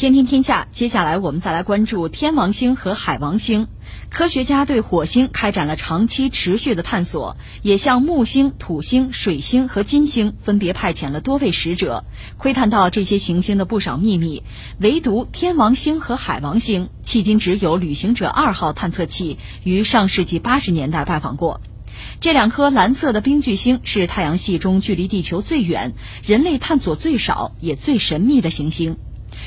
天天天下，接下来我们再来关注天王星和海王星。科学家对火星开展了长期持续的探索，也向木星、土星、水星和金星分别派遣了多位使者，窥探到这些行星的不少秘密。唯独天王星和海王星，迄今只有旅行者二号探测器于上世纪八十年代拜访过。这两颗蓝色的冰巨星是太阳系中距离地球最远、人类探索最少也最神秘的行星。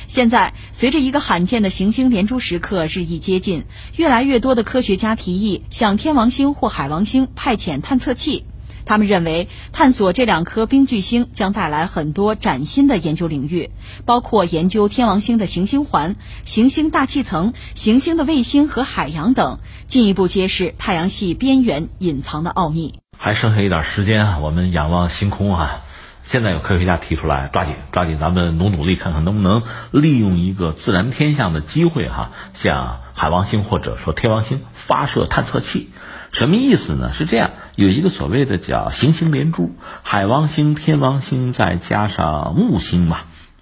现在，随着一个罕见的行星连珠时刻日益接近，越来越多的科学家提议向天王星或海王星派遣探测器。他们认为，探索这两颗冰巨星将带来很多崭新的研究领域，包括研究天王星的行星环、行星大气层、行星的卫星和海洋等，进一步揭示太阳系边缘隐藏的奥秘。还剩下一点时间啊，我们仰望星空啊。现在有科学家提出来，抓紧抓紧，咱们努努力，看看能不能利用一个自然天象的机会哈，向海王星或者说天王星发射探测器。什么意思呢？是这样，有一个所谓的叫行星连珠，海王星、天王星再加上木星嘛，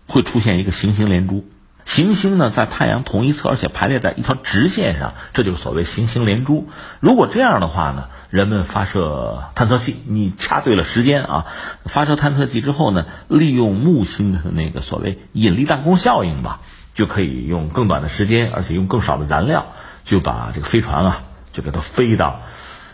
会出现一个行星连珠。行星呢在太阳同一侧，而且排列在一条直线上，这就是所谓行星连珠。如果这样的话呢？人们发射探测器，你掐对了时间啊！发射探测器之后呢，利用木星的那个所谓引力弹弓效应吧，就可以用更短的时间，而且用更少的燃料，就把这个飞船啊，就给它飞到。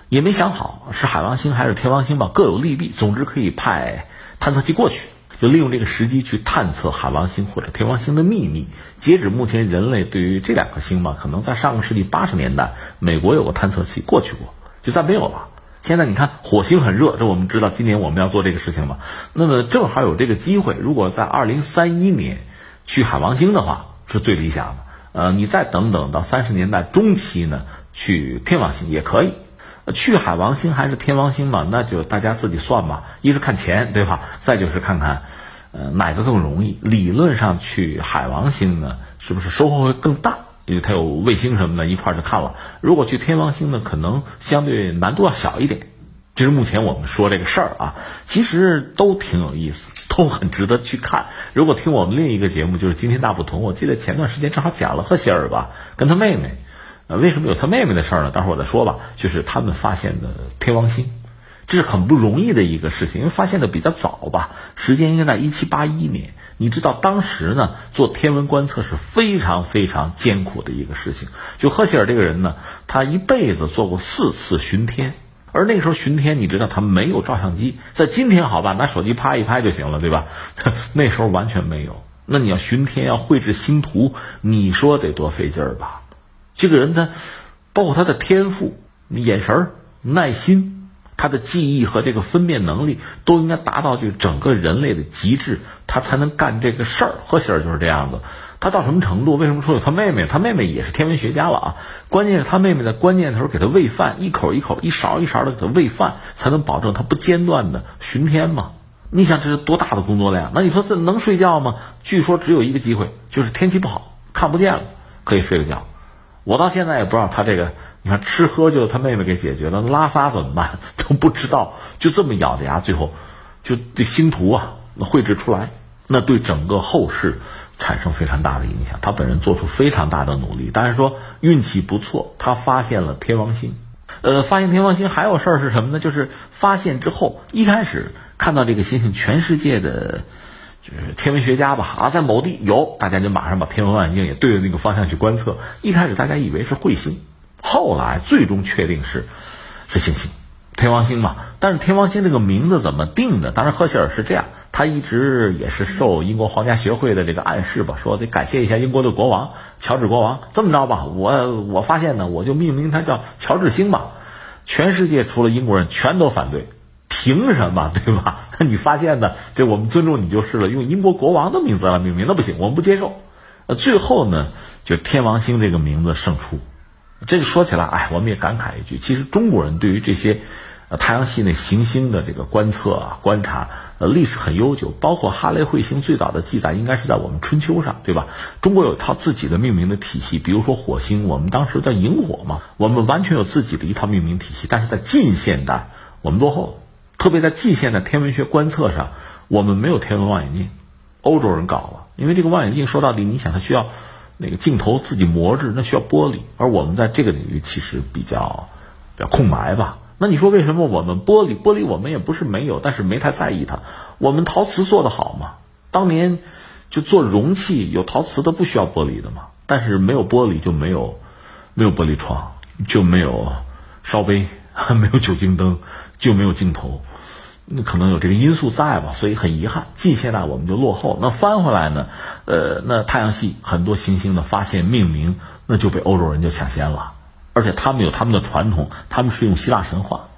也没想好是海王星还是天王星吧，各有利弊。总之可以派探测器过去，就利用这个时机去探测海王星或者天王星的秘密。截止目前，人类对于这两颗星嘛，可能在上个世纪八十年代，美国有个探测器过去过。就再没有了。现在你看火星很热，这我们知道。今年我们要做这个事情嘛，那么正好有这个机会。如果在二零三一年去海王星的话，是最理想的。呃，你再等等到三十年代中期呢，去天王星也可以。去海王星还是天王星嘛？那就大家自己算吧。一是看钱，对吧？再就是看看，呃，哪个更容易。理论上去海王星呢，是不是收获会更大？因为它有卫星什么的，一块儿就看了。如果去天王星呢，可能相对难度要小一点。这是目前我们说这个事儿啊，其实都挺有意思，都很值得去看。如果听我们另一个节目，就是《今天大不同》，我记得前段时间正好讲了赫歇尔吧，跟他妹妹，呃，为什么有他妹妹的事儿呢？待会儿我再说吧。就是他们发现的天王星。这是很不容易的一个事情，因为发现的比较早吧，时间应该在一七八一年。你知道当时呢，做天文观测是非常非常艰苦的一个事情。就赫歇尔这个人呢，他一辈子做过四次巡天，而那个时候巡天，你知道他没有照相机，在今天好吧，拿手机拍一拍就行了，对吧？那时候完全没有。那你要巡天，要绘制星图，你说得多费劲儿吧？这个人他，包括他的天赋、眼神、耐心。他的记忆和这个分辨能力都应该达到就整个人类的极致，他才能干这个事儿。赫歇尔就是这样子，他到什么程度？为什么说有他妹妹？他妹妹也是天文学家了啊！关键是他妹妹在关键的时候给他喂饭，一口一口、一勺一勺的给他喂饭，才能保证他不间断的巡天嘛。你想这是多大的工作量？那你说这能睡觉吗？据说只有一个机会，就是天气不好看不见了，可以睡个觉。我到现在也不知道他这个。你看吃喝就他妹妹给解决了，拉撒怎么办 都不知道，就这么咬着牙，最后就这星图啊绘制出来，那对整个后世产生非常大的影响。他本人做出非常大的努力，但是说运气不错，他发现了天王星。呃，发现天王星还有事儿是什么呢？就是发现之后，一开始看到这个星星，全世界的天文学家吧啊，在某地有，大家就马上把天文望远镜也对着那个方向去观测。一开始大家以为是彗星。后来最终确定是是行星，天王星嘛。但是天王星这个名字怎么定的？当然赫歇尔是这样，他一直也是受英国皇家学会的这个暗示吧，说得感谢一下英国的国王乔治国王。这么着吧，我我发现呢，我就命名它叫乔治星吧。全世界除了英国人全都反对，凭什么对吧？那你发现呢，这我们尊重你就是了。用英国国王的名字来命名，那不行，我们不接受。呃，最后呢，就天王星这个名字胜出。这个说起来，哎，我们也感慨一句，其实中国人对于这些，呃，太阳系内行星的这个观测啊、观察，呃，历史很悠久。包括哈雷彗星最早的记载，应该是在我们春秋上，对吧？中国有一套自己的命名的体系，比如说火星，我们当时叫萤火嘛，我们完全有自己的一套命名体系。但是在近现代，我们落后，特别在近现代天文学观测上，我们没有天文望远镜。欧洲人搞了，因为这个望远镜说到底，你想它需要那个镜头自己磨制，那需要玻璃，而我们在这个领域其实比较比较空白吧。那你说为什么我们玻璃玻璃我们也不是没有，但是没太在意它。我们陶瓷做的好嘛？当年就做容器有陶瓷的不需要玻璃的嘛？但是没有玻璃就没有没有玻璃窗，就没有烧杯，没有酒精灯，就没有镜头。那可能有这个因素在吧，所以很遗憾，近现代我们就落后。那翻回来呢，呃，那太阳系很多行星的发现命名，那就被欧洲人就抢先了，而且他们有他们的传统，他们是用希腊神话，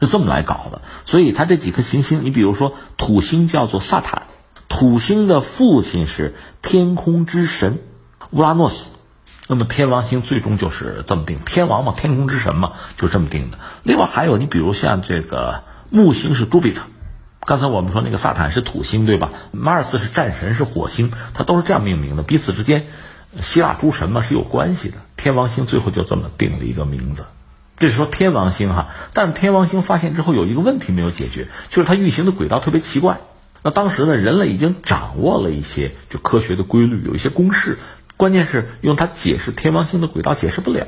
是这么来搞的。所以它这几颗行星，你比如说土星叫做萨坦，土星的父亲是天空之神乌拉诺斯，那么天王星最终就是这么定，天王嘛，天空之神嘛，就这么定的。另外还有，你比如像这个。木星是朱比特，刚才我们说那个萨坦是土星，对吧？马尔斯是战神，是火星，它都是这样命名的，彼此之间，希腊诸神嘛是有关系的。天王星最后就这么定了一个名字，这是说天王星哈。但天王星发现之后有一个问题没有解决，就是它运行的轨道特别奇怪。那当时呢，人类已经掌握了一些就科学的规律，有一些公式，关键是用它解释天王星的轨道解释不了。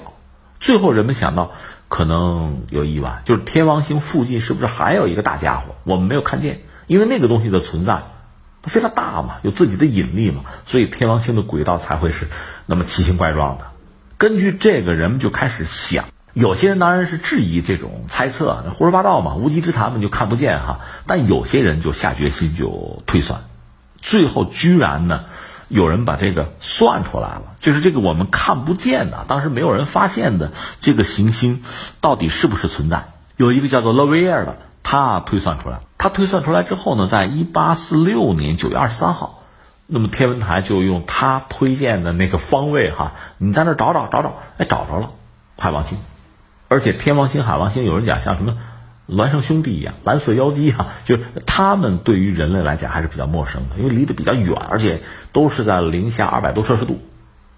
最后人们想到。可能有意外，就是天王星附近是不是还有一个大家伙？我们没有看见，因为那个东西的存在，它非常大嘛，有自己的引力嘛，所以天王星的轨道才会是那么奇形怪状的。根据这个，人们就开始想，有些人当然是质疑这种猜测，胡说八道嘛，无稽之谈嘛，就看不见哈。但有些人就下决心就推算，最后居然呢。有人把这个算出来了，就是这个我们看不见的，当时没有人发现的这个行星，到底是不是存在？有一个叫做勒维尔的，他推算出来。他推算出来之后呢，在一八四六年九月二十三号，那么天文台就用他推荐的那个方位哈，你在那找找找找，哎，找着了海王星，而且天王星、海王星，有人讲像什么。孪生兄弟一样，蓝色妖姬哈，就是他们对于人类来讲还是比较陌生的，因为离得比较远，而且都是在零下二百多摄氏度，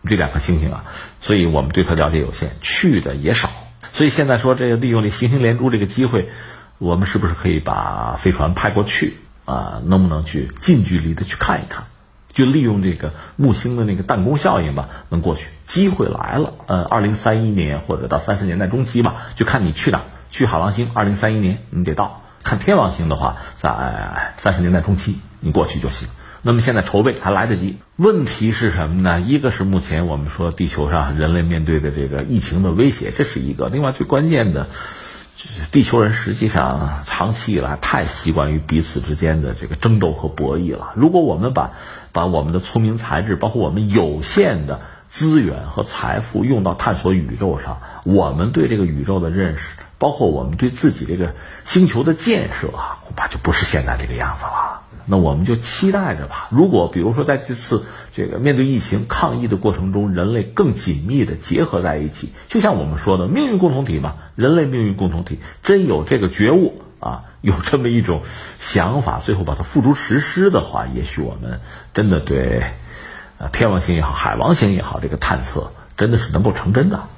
这两颗星星啊，所以我们对它了解有限，去的也少。所以现在说这个利用这行星连珠这个机会，我们是不是可以把飞船派过去啊？能不能去近距离的去看一看？就利用这个木星的那个弹弓效应吧，能过去。机会来了，呃，二零三一年或者到三十年代中期吧，就看你去哪。去海王星，二零三一年你得到；看天王星的话，在三十年代中期你过去就行。那么现在筹备还来得及。问题是什么呢？一个是目前我们说地球上人类面对的这个疫情的威胁，这是一个；另外最关键的，就是地球人实际上长期以来太习惯于彼此之间的这个争斗和博弈了。如果我们把把我们的聪明才智，包括我们有限的资源和财富用到探索宇宙上，我们对这个宇宙的认识。包括我们对自己这个星球的建设啊，恐怕就不是现在这个样子了。那我们就期待着吧。如果比如说在这次这个面对疫情抗疫的过程中，人类更紧密的结合在一起，就像我们说的命运共同体嘛，人类命运共同体真有这个觉悟啊，有这么一种想法，最后把它付诸实施的话，也许我们真的对，天王星也好，海王星也好，这个探测真的是能够成真的。